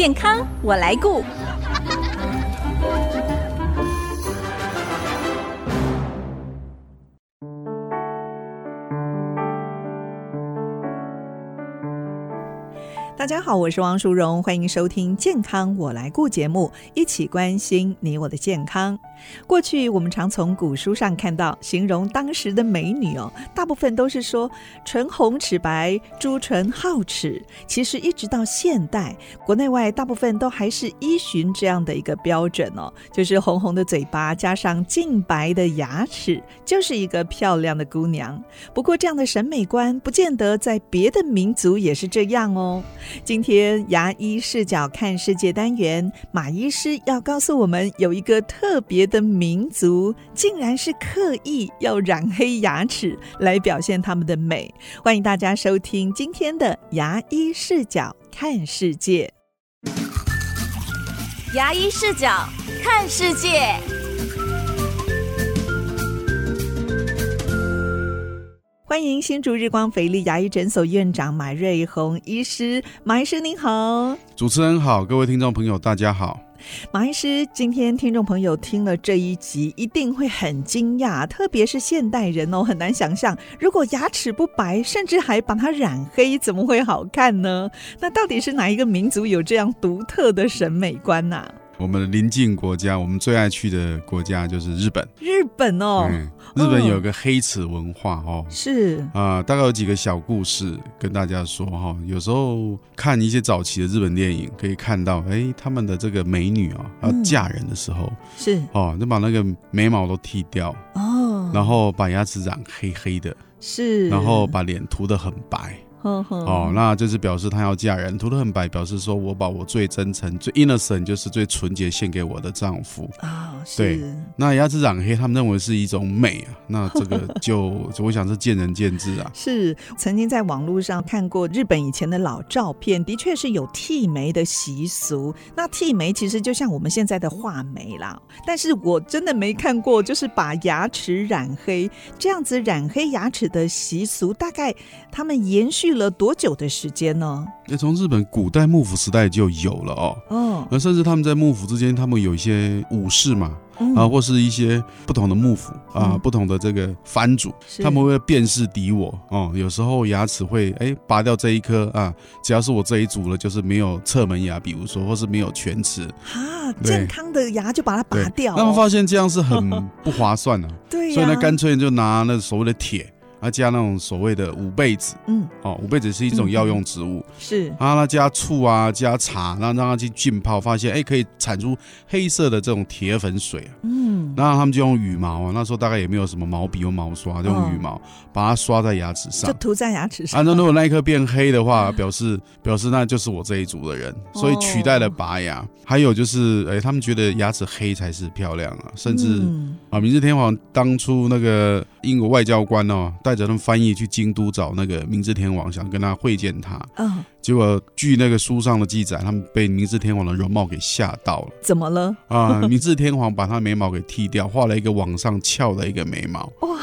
健康我来顾。大家好，我是王淑荣，欢迎收听《健康我来顾》节目，一起关心你我的健康。过去我们常从古书上看到，形容当时的美女哦，大部分都是说唇红齿白、朱唇皓齿。其实一直到现代，国内外大部分都还是依循这样的一个标准哦，就是红红的嘴巴加上净白的牙齿，就是一个漂亮的姑娘。不过这样的审美观不见得在别的民族也是这样哦。今天牙医视角看世界单元，马医师要告诉我们，有一个特别的民族，竟然是刻意要染黑牙齿来表现他们的美。欢迎大家收听今天的牙医视角看世界。牙医视角看世界。欢迎新竹日光斐丽牙医诊所院长马瑞红医师，马医师您好。主持人好，各位听众朋友大家好。马医师，今天听众朋友听了这一集，一定会很惊讶，特别是现代人哦，很难想象，如果牙齿不白，甚至还把它染黑，怎么会好看呢？那到底是哪一个民族有这样独特的审美观呢、我们的邻近国家，我们最爱去的国家就是日本。日本哦，嗯、日本有个黑齿文化哦，是。啊、呃，大概有几个小故事跟大家说哈。有时候看一些早期的日本电影，可以看到，哎，他们的这个美女啊，要嫁人的时候、嗯、是。哦，就把那个眉毛都剃掉哦，然后把牙齿染黑黑的，是，然后把脸涂得很白。呵呵哦，那就是表示她要嫁人，涂的很白，表示说我把我最真诚、最 innocent，就是最纯洁献给我的丈夫啊。哦、对，那牙齿染黑，他们认为是一种美啊。那这个 就我想是见仁见智啊。是，曾经在网络上看过日本以前的老照片，的确是有剃眉的习俗。那剃眉其实就像我们现在的画眉啦，但是我真的没看过，就是把牙齿染黑这样子染黑牙齿的习俗，大概他们延续。了多久的时间呢？那从日本古代幕府时代就有了哦。嗯，而甚至他们在幕府之间，他们有一些武士嘛，嗯、啊，或是一些不同的幕府啊，嗯、不同的这个藩主，他们会辨识敌我哦。有时候牙齿会哎拔掉这一颗啊，只要是我这一组了，就是没有侧门牙，比如说或是没有全齿啊，健康的牙就把它拔掉。他们发现这样是很 不划算的，啊，对，啊，所以呢，干脆就拿那所谓的铁。他加那种所谓的五倍子，嗯，哦，五倍子是一种药用植物，是。啊，他加醋啊，加茶，然后让它去浸泡，发现哎，可以产出黑色的这种铁粉水啊，嗯，然后他们就用羽毛啊，那时候大概也没有什么毛笔或毛刷，就用羽毛把它刷在牙齿上，就涂在牙齿上。啊，那如果那一颗变黑的话，表示表示那就是我这一组的人，所以取代了拔牙。还有就是，哎，他们觉得牙齿黑才是漂亮啊，甚至啊，明治天皇当初那个英国外交官哦。带着他们翻译去京都找那个明治天皇，想跟他会见他。嗯，结果据那个书上的记载，他们被明治天皇的容貌给吓到了。怎么了？啊，明治天皇把他眉毛给剃掉，画了一个往上翘的一个眉毛。哇！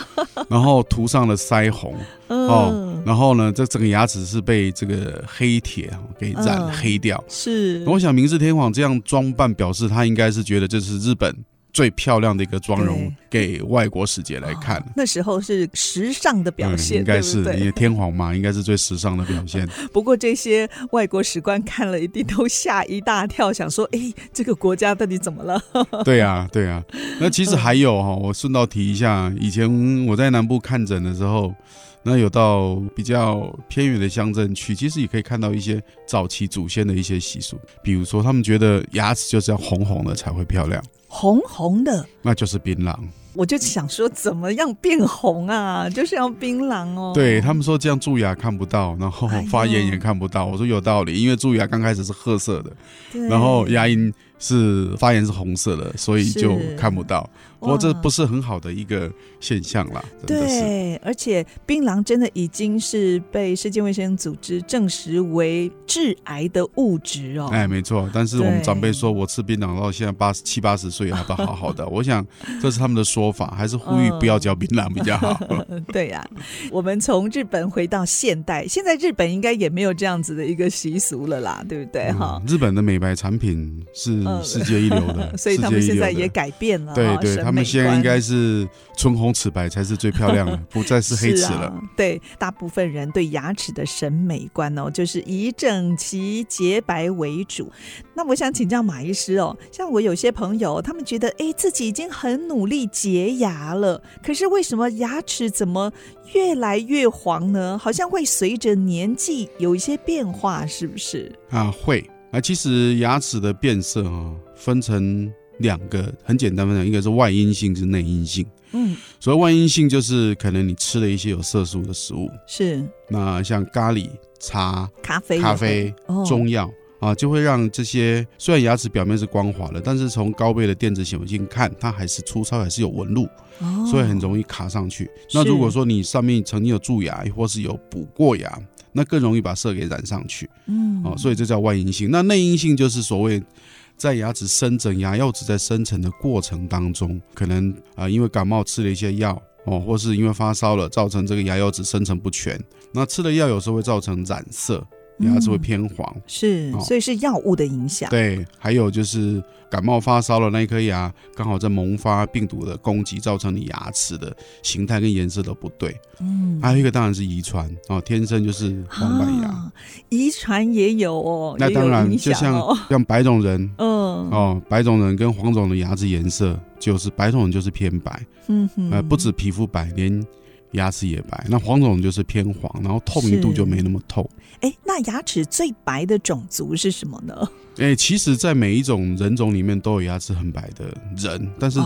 然后涂上了腮红。哦。然后呢，这整个牙齿是被这个黑铁给染黑掉。是。我想明治天皇这样装扮，表示他应该是觉得这是日本。最漂亮的一个妆容给外国使节来看，那时候是时尚的表现，应该是因为天皇嘛，应该是最时尚的表现。不过这些外国使官看了一定都吓一大跳，想说：哎，这个国家到底怎么了？对啊，对啊。那其实还有哈，我顺道提一下，以前我在南部看诊的时候，那有到比较偏远的乡镇去，其实也可以看到一些早期祖先的一些习俗，比如说他们觉得牙齿就是要红红的才会漂亮。红红的，那就是槟榔。我就想说，怎么样变红啊？就是要槟榔哦。对，他们说这样蛀牙看不到，然后发炎也看不到。哎、我说有道理，因为蛀牙刚开始是褐色的，然后牙龈是发炎是红色的，所以就看不到。不过这不是很好的一个现象啦。对，而且槟榔真的已经是被世界卫生组织证实为致癌的物质哦。哎，没错。但是我们长辈说我吃槟榔到现在八十七八十岁还不好好的，我想这是他们的说法，还是呼吁不要嚼槟榔比较好。嗯、对呀、啊，我们从日本回到现代，现在日本应该也没有这样子的一个习俗了啦，对不对？哈、嗯，日本的美白产品是世界一流的，嗯、所以他们现在也改变了。对对。他们现在应该是唇红齿白才是最漂亮的，不再是黑齿了。啊。对，大部分人对牙齿的审美观哦，就是以整齐洁白为主。那我想请教马医师哦，像我有些朋友，他们觉得哎，自己已经很努力洁牙了，可是为什么牙齿怎么越来越黄呢？好像会随着年纪有一些变化，是不是？啊，会啊。其实牙齿的变色啊，分成。两个很简单分享，一个是外因性，是内因性。嗯，所谓外因性就是可能你吃了一些有色素的食物，是那像咖喱、茶、咖啡、咖啡、哦、中药啊，就会让这些虽然牙齿表面是光滑的，但是从高倍的电子显微镜看，它还是粗糙，还是有纹路，哦、所以很容易卡上去。那如果说你上面曾经有蛀牙，或是有补过牙，那更容易把色给染上去。嗯，哦，所以这叫外因性。那内因性就是所谓。在牙齿生整、牙釉质在生成的过程当中，可能啊、因为感冒吃了一些药哦，或是因为发烧了，造成这个牙釉质生成不全。那吃了药有时候会造成染色。牙齿会偏黄，嗯、是，所以是药物的影响。对，还有就是感冒发烧了那一颗牙，刚好在萌发病毒的攻击，造成你牙齿的形态跟颜色都不对。嗯，还有一个当然是遗传哦，天生就是黄板牙，啊、遗传也有哦。那当然，哦、就像像白种人，嗯，哦，白种人跟黄种的牙齿颜色就是白种人就是偏白，嗯哼，呃，不止皮肤白，连。牙齿也白，那黄种就是偏黄，然后透明度就没那么透。哎，那牙齿最白的种族是什么呢？哎，其实，在每一种人种里面都有牙齿很白的人，但是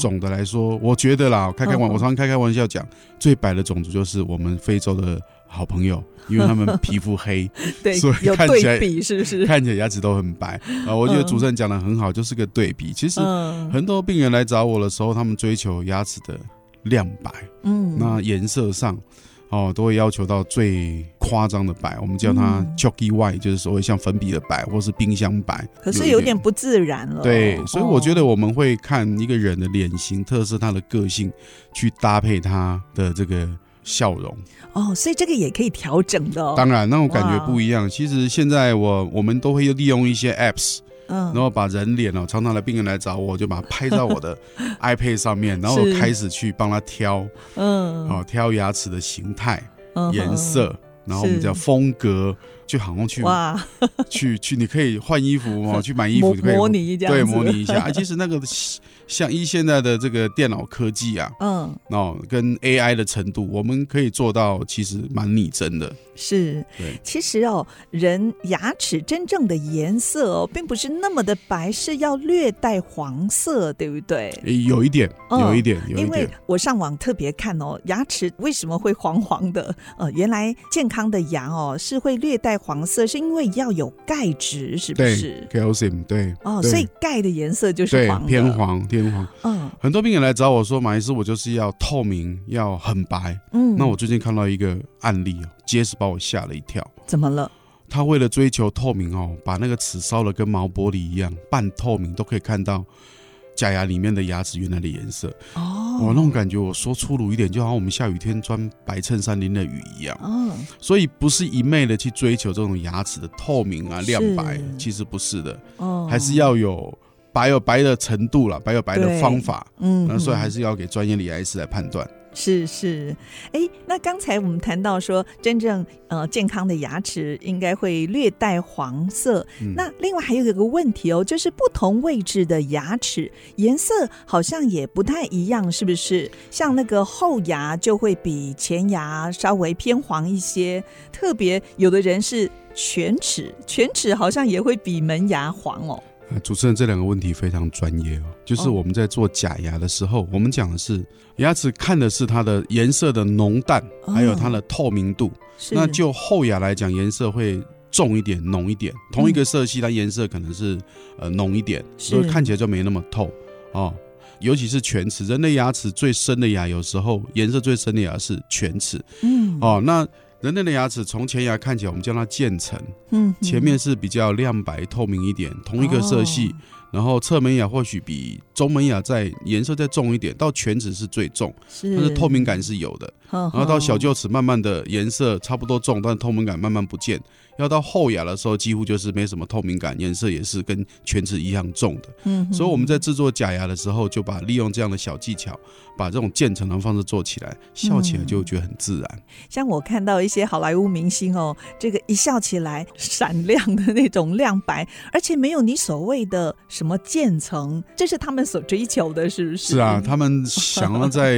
总的来说，哦、我觉得啦，开开玩，哦、我常常开开玩笑讲，最白的种族就是我们非洲的好朋友，因为他们皮肤黑，对，所以看起来比是不是？看起来牙齿都很白啊。我觉得主持人讲的很好，就是个对比。其实很多病人来找我的时候，他们追求牙齿的。亮白，嗯，那颜色上，哦，都会要求到最夸张的白，我们叫它 chalky white，就是所谓像粉笔的白，或是冰箱白。可是有点不自然了。对，所以我觉得我们会看一个人的脸型特色，他的个性，去搭配他的这个笑容。哦，所以这个也可以调整的哦。当然，那种感觉不一样。其实现在我我们都会利用一些 apps。嗯，然后把人脸哦，常常来病人来找我，就把它拍到我的 iPad 上面，然后开始去帮他挑，嗯，哦，挑牙齿的形态、颜色，然后我们叫风格，就好像去哇，去去，你可以换衣服哦，去买衣服，可以模拟一下，对，模拟一下。啊，其实那个。像一现在的这个电脑科技啊，嗯，哦，跟 AI 的程度，我们可以做到其实蛮拟真的。是，对，其实哦，人牙齿真正的颜色哦，并不是那么的白，是要略带黄色，对不对？有一点，有一点，有一点。因为我上网特别看哦，牙齿为什么会黄黄的？呃，原来健康的牙哦是会略带黄色，是因为要有钙质，是不是？对，calcium，对。哦，所以钙的颜色就是黄，偏黄。偏黄，嗯，很多病人来找我说，马医师，我就是要透明，要很白，嗯，那我最近看到一个案例哦，结实把我吓了一跳。怎么了？他为了追求透明哦，把那个齿烧的跟毛玻璃一样，半透明，都可以看到假牙里面的牙齿原来的颜色。哦，我那种感觉，我说粗鲁一点，就好像我们下雨天穿白衬衫淋了雨一样。哦，所以不是一昧的去追求这种牙齿的透明啊、亮白，其实不是的。哦，还是要有。白有白的程度了，白有白的方法，嗯，那所以还是要给专业的牙医师来判断。是是，哎，那刚才我们谈到说，真正呃健康的牙齿应该会略带黄色。嗯、那另外还有一个问题哦，就是不同位置的牙齿颜色好像也不太一样，是不是？像那个后牙就会比前牙稍微偏黄一些，特别有的人是犬齿，犬齿好像也会比门牙黄哦。主持人，这两个问题非常专业哦。就是我们在做假牙的时候，哦、我们讲的是牙齿看的是它的颜色的浓淡，还有它的透明度。哦、那就后牙来讲，颜色会重一点、浓一点。同一个色系，它颜色可能是呃浓一点，所以看起来就没那么透哦。尤其是犬齿，人类牙齿最深的牙，有时候颜色最深的牙是犬齿。嗯，哦，那人类的牙齿从前牙看起来，我们叫它渐层。嗯，前面是比较亮白透明一点，同一个色系。哦然后侧门牙或许比中门牙再颜色再重一点，到犬齿是最重，是但是透明感是有的。然后到小臼齿慢慢的颜色差不多重，但是透明感慢慢不见。要到后牙的时候，几乎就是没什么透明感，颜色也是跟全齿一样重的。嗯，所以我们在制作假牙的时候，就把利用这样的小技巧，把这种渐层的方式做起来，笑起来就觉得很自然。像我看到一些好莱坞明星哦，这个一笑起来闪亮的那种亮白，而且没有你所谓的什么渐层，这是他们所追求的，是不是？是啊，他们想要在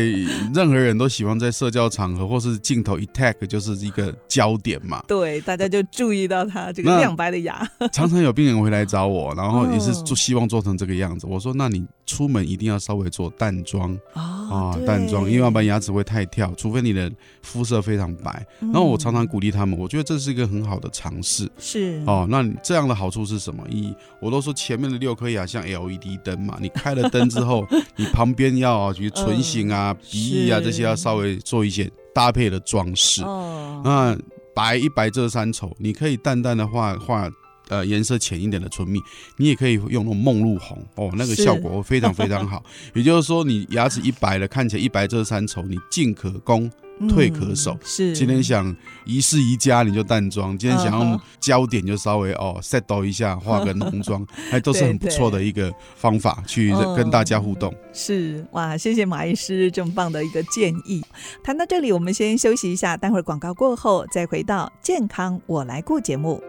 任何人都喜欢在社交场合或是镜头一 tag 就是一个焦点嘛。对，大家就注意到他这个亮白的牙。常常有病人会来找我，然后也是做希望做成这个样子。我说，那你出门一定要稍微做淡妆啊，淡妆，因为要不然牙齿会太跳，除非你的肤色非常白。然后我常常鼓励他们，我觉得这是一个很好的尝试。是哦，那这样的好处是什么？一，我都说前面的六颗牙像 LED 灯嘛，你开了灯之后，你旁边要啊，比如唇形啊、鼻翼啊这些要稍微做一些搭配的装饰。哦，那白一白遮三丑，你可以淡淡的画画。呃，颜色浅一点的唇蜜，你也可以用那种梦露红哦，那个效果会非常非常好。也就是说，你牙齿一白了，看起来一白遮三丑，你进可攻，退可守。嗯、是，今天想宜室宜家，你就淡妆；今天想要焦点，就稍微哦 set 一下，化个浓妆，还都是很不错的一个方法去跟大家互动。嗯、是哇，谢谢马医师这么棒的一个建议。谈到这里，我们先休息一下，待会儿广告过后再回到健康我来顾节目。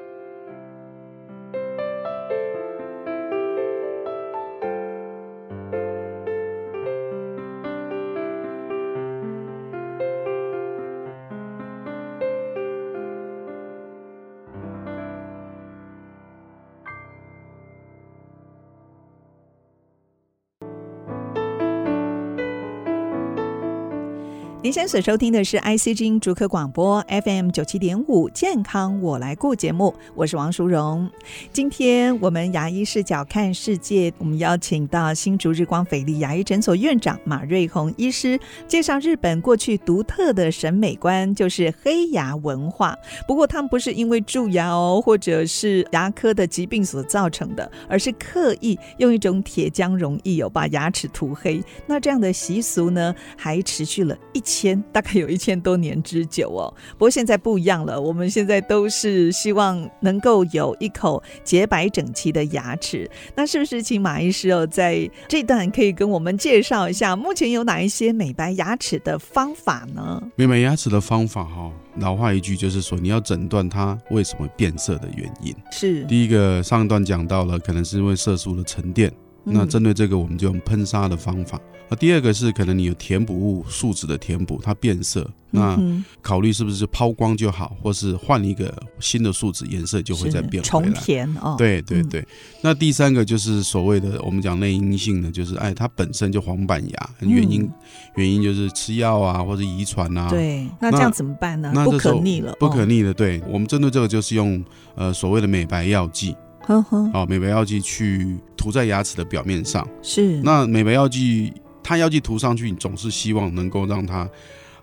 您现在所收听的是 IC 之音竹科广播 FM 九七点五健康我来过节目，我是王淑荣。今天我们牙医视角看世界，我们邀请到新竹日光斐丽牙医诊所院长马瑞红医师，介绍日本过去独特的审美观，就是黑牙文化。不过他们不是因为蛀牙哦，或者是牙科的疾病所造成的，而是刻意用一种铁浆溶液哦把牙齿涂黑。那这样的习俗呢，还持续了一千。千大概有一千多年之久哦，不过现在不一样了，我们现在都是希望能够有一口洁白整齐的牙齿。那是不是请马医师哦，在这段可以跟我们介绍一下，目前有哪一些美白牙齿的方法呢？美白牙齿的方法哈，老话一句就是说，你要诊断它为什么变色的原因。是第一个，上一段讲到了，可能是因为色素的沉淀。那针对这个，我们就用喷砂的方法。那第二个是可能你有填补物树脂的填补，它变色，那考虑是不是抛光就好，或是换一个新的树脂，颜色就会再变回来。重填哦。对对对。那第三个就是所谓的我们讲内因性的，就是哎，它本身就黄板牙，原因原因就是吃药啊，或者遗传啊。对。那这样怎么办呢？不可逆了。不可逆的，对。我们针对这个就是用呃所谓的美白药剂。呵呵，哦，美白药剂去涂在牙齿的表面上，是。那美白药剂，它药剂涂上去，你总是希望能够让它，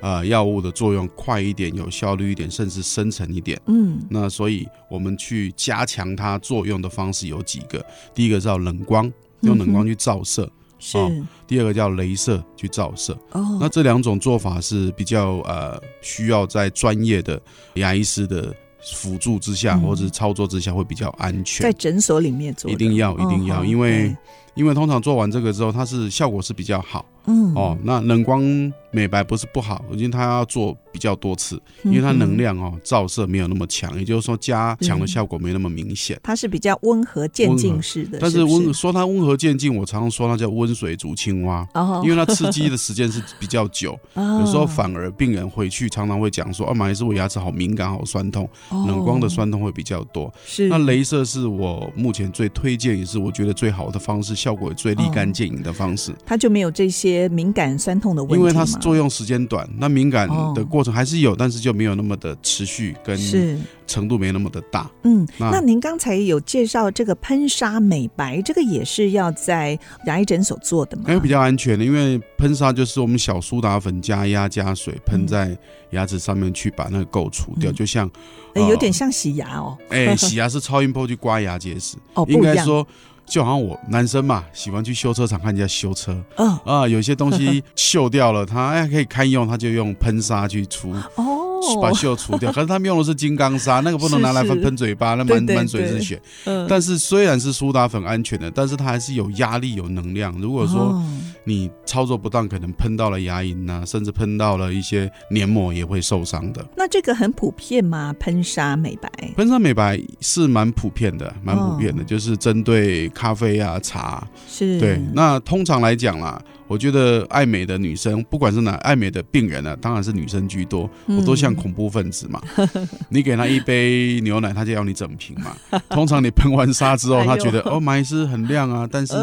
呃，药物的作用快一点，有效率一点，甚至深层一点。嗯。那所以我们去加强它作用的方式有几个，第一个叫冷光，用冷光去照射，是。第二个叫镭射去照射。哦。那这两种做法是比较呃需要在专业的牙医师的。辅助之下，或者是操作之下会比较安全。在诊所里面做，一定要，一定要，因为因为通常做完这个之后，它是效果是比较好。嗯。哦，那冷光美白不是不好，因为它要做比较多次，因为它能量哦照射没有那么强，也就是说加强的效果没那么明显。它是比较温和渐进式的，但是温说它温和渐进，我常常说它叫温水煮青蛙，哦。因为它刺激的时间是比较久，有时候反而病人回去常常会讲说，啊，马医师，我牙齿好敏感，好酸痛，冷光的酸痛会比较多。是。那镭射是我目前最推荐，也是我觉得最好的方式，效果最立竿见影的方式。它就没有这些敏感酸痛的问题，因为它是作用时间短，那敏感的过程还是有，但是就没有那么的持续，跟程度没那么的大。嗯，那您刚才有介绍这个喷砂美白，这个也是要在牙医诊所做的吗？因为比较安全的，因为喷砂就是我们小苏打粉加压加水喷在牙齿上面去把那个垢除掉，嗯、就像、有点像洗牙哦。哎、欸，洗牙是超音波去刮牙结石，哦，应该说。就好像我男生嘛，喜欢去修车厂看人家修车，嗯。啊，有些东西锈掉了，他哎可以堪用，他就用喷砂去除，哦，把锈除掉。可是他们用的是金刚砂，那个不能拿来喷喷嘴巴，那满满嘴是血。嗯，但是虽然是苏打粉安全的，但是它还是有压力、有能量。如果说你操作不当，可能喷到了牙龈呐，甚至喷到了一些黏膜，也会受伤的。那这个很普遍吗？喷砂美白？喷砂美白是蛮普遍的，蛮普遍的，就是针对。咖啡啊，茶是对。那通常来讲啦，我觉得爱美的女生，不管是哪爱美的病人呢、啊，当然是女生居多。我都像恐怖分子嘛，嗯、你给她一杯牛奶，她就要你整瓶嘛。通常你喷完砂之后，她觉得哦，马医师很亮啊，但是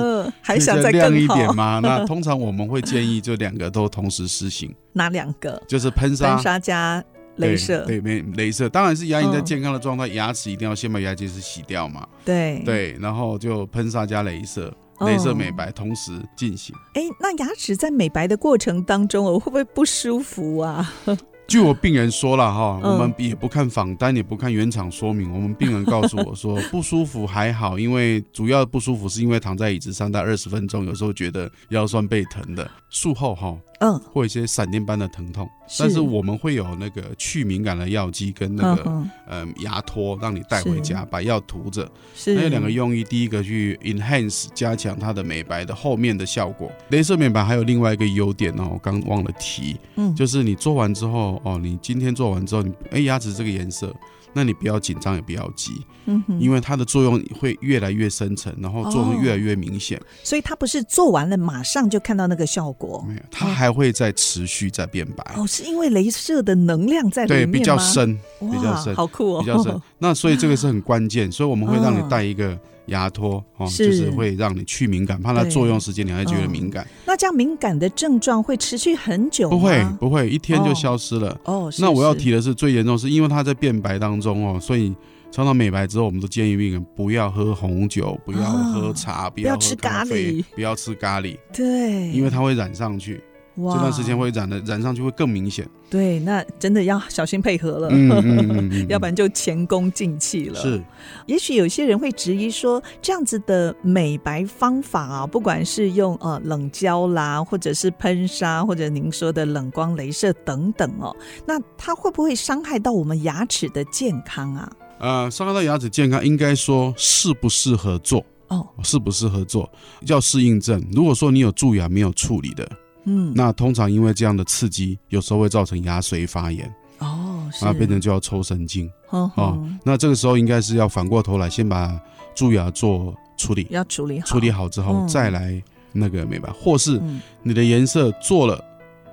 还想再亮一点嘛？那通常我们会建议就两个都同时施行。哪两个？就是喷砂，喷砂加。镭射对，没镭射，当然是牙龈在健康的状态，牙齿一定要先把牙结石洗掉嘛。对对，然后就喷砂加镭射，镭射美白同时进行。哎，那牙齿在美白的过程当中，我会不会不舒服啊？据我病人说了哈，我们也不看访单，也不看原厂说明，我们病人告诉我说 不舒服还好，因为主要不舒服是因为躺在椅子上待二十分钟，有时候觉得腰酸背疼的，术后哈。嗯，或一些闪电般的疼痛，但是我们会有那个去敏感的药剂跟那个嗯、呃、牙托，让你带回家，把药涂着。是，还有两个用意，第一个去 enhance 加强它的美白的后面的效果。镭射美白还有另外一个优点哦，我刚忘了提，嗯，就是你做完之后哦，你今天做完之后，你哎牙齿这个颜色。那你不要紧张，也不要急，嗯哼，因为它的作用会越来越深层，然后作用越来越明显。哦，所以它不是做完了马上就看到那个效果，没有，它还会再持续再变白。哦，是因为镭射的能量在里面吗？对，比较深，比较深，好酷哦，比较深。那所以这个是很关键，所以我们会让你带一个。牙托哦，就是会让你去敏感，怕它作用时间你还觉得敏感。那这样敏感的症状会持续很久吗？不会，不会，一天就消失了。哦，那我要提的是最严重，是因为它在变白当中哦，所以常常美白之后，我们都建议病人不要喝红酒，不要喝茶，不要吃咖喱，不要吃咖喱。对，因为它会染上去。这段时间会染的染上去会更明显，对，那真的要小心配合了，嗯嗯嗯、要不然就前功尽弃了。是，也许有些人会质疑说，这样子的美白方法啊，不管是用呃冷胶啦，或者是喷砂，或者您说的冷光镭射等等哦，那它会不会伤害到我们牙齿的健康啊？呃，伤害到牙齿健康，应该说适不适合做哦，适不适合做要适应症。如果说你有蛀牙没有处理的。嗯，那通常因为这样的刺激，有时候会造成牙髓发炎哦，那变成就要抽神经。哦，哦。那这个时候应该是要反过头来，先把蛀牙做处理，要处理好，处理好之后、嗯、再来那个美白，或是你的颜色做了，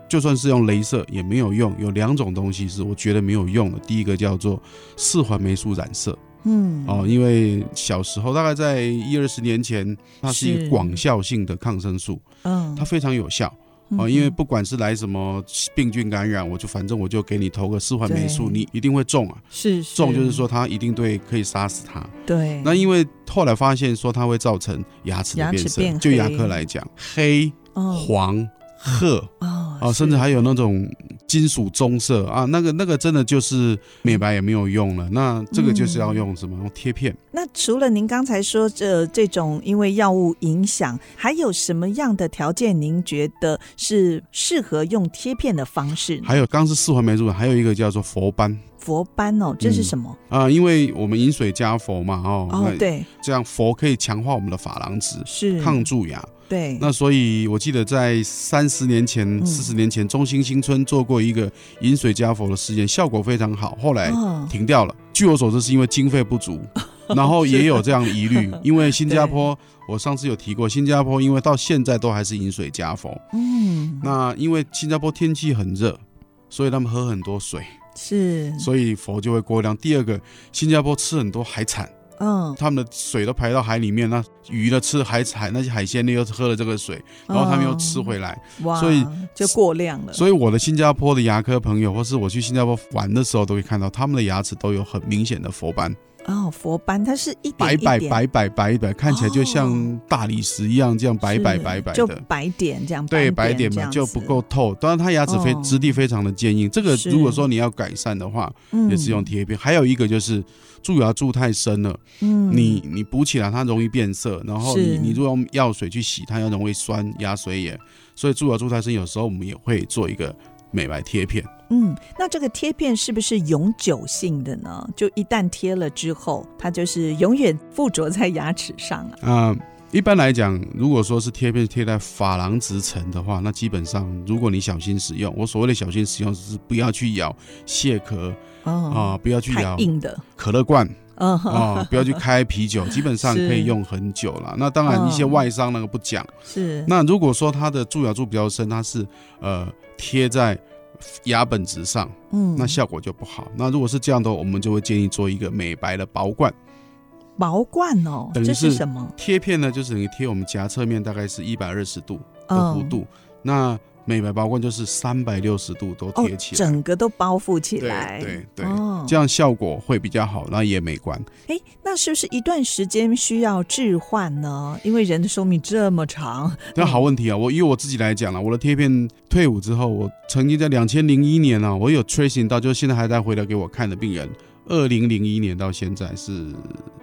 就算是用镭射也没有用。有两种东西是我觉得没有用的，第一个叫做四环霉素染色，嗯。哦，因为小时候大概在一二十年前，它是一个广效性的抗生素，嗯，它非常有效。哦，因为不管是来什么病菌感染，我就反正我就给你投个四环霉素，你一定会中啊。是，是中就是说它一定对可以杀死它。对。那因为后来发现说它会造成牙齿的变色，变就牙科来讲，黑、黄、褐。哦，甚至还有那种金属棕色啊，那个那个真的就是美白也没有用了。那这个就是要用什么？用贴片。那除了您刚才说这这种因为药物影响，还有什么样的条件？您觉得是适合用贴片的方式？还有刚是四环霉素，还有一个叫做佛斑。佛斑哦，这是什么？啊，因为我们饮水加佛嘛，哦，哦对，这样佛可以强化我们的珐琅质，是抗蛀牙。对，那所以我记得在三十年前、四十年前，中兴新村做过一个饮水加佛的实验，效果非常好。后来停掉了。据我所知，是因为经费不足，然后也有这样的疑虑。因为新加坡，我上次有提过，新加坡因为到现在都还是饮水加佛。嗯，那因为新加坡天气很热，所以他们喝很多水，是，所以佛就会过量。第二个，新加坡吃很多海产。嗯，他们的水都排到海里面，那鱼呢吃海产那些海鲜呢又喝了这个水，然后他们又吃回来，所以就过量了。所以我的新加坡的牙科朋友，或是我去新加坡玩的时候，都会看到他们的牙齿都有很明显的佛斑。哦，佛斑它是一点白白白白白白，看起来就像大理石一样，这样白白白白的，就白点这样。对，白点嘛就不够透。当然，它牙齿非质地非常的坚硬。这个如果说你要改善的话，也是用贴片。还有一个就是蛀牙蛀太深了，嗯，你你补起来它容易变色，然后你你如果用药水去洗，它又容易酸牙髓炎。所以蛀牙蛀太深，有时候我们也会做一个美白贴片。嗯，那这个贴片是不是永久性的呢？就一旦贴了之后，它就是永远附着在牙齿上啊？啊、呃，一般来讲，如果说是贴片贴在珐琅质层的话，那基本上如果你小心使用，我所谓的小心使用，是不要去咬蟹壳啊、哦呃，不要去咬硬的可乐罐啊、呃，不要去开啤酒，基本上可以用很久了。那当然一些外伤那个不讲。是。那如果说它的蛀牙蛀比较深，它是呃贴在。牙本质上，嗯，那效果就不好。那如果是这样的话，我们就会建议做一个美白的薄罐。薄罐哦，等于是什么？贴片呢，就是等于贴我们颊侧面大概是一百二十度的弧度。嗯、那美白包罐就是三百六十度都贴起来，哦，整个都包覆起来。对对对，哦，这样效果会比较好，那也美观。哎，那是不是一段时间需要置换呢？因为人的寿命这么长。那好问题啊！我以我自己来讲了，我的贴片退伍之后，我曾经在两千零一年啊，我有 tracing 到，就现在还在回来给我看的病人，二零零一年到现在是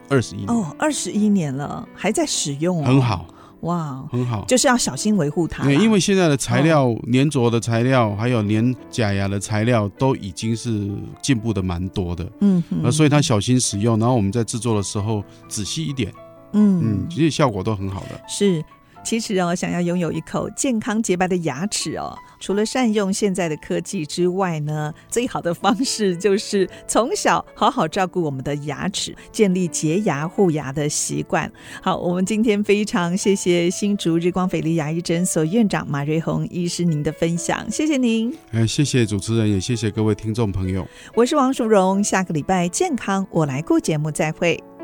二十一年哦，二十一年了，还在使用哦，很好。哇，很好，就是要小心维护它。对，因为现在的材料，粘着的材料，还有粘假牙的材料，都已经是进步的蛮多的。嗯，呃，所以它小心使用，然后我们在制作的时候仔细一点。嗯嗯，其实效果都很好的。是。其实哦，想要拥有一口健康洁白的牙齿哦，除了善用现在的科技之外呢，最好的方式就是从小好好照顾我们的牙齿，建立洁牙护牙的习惯。好，我们今天非常谢谢新竹日光斐丽牙医诊所院长马瑞红医师您的分享，谢谢您。哎，谢谢主持人，也谢谢各位听众朋友。我是王淑荣，下个礼拜健康我来顾节目再会。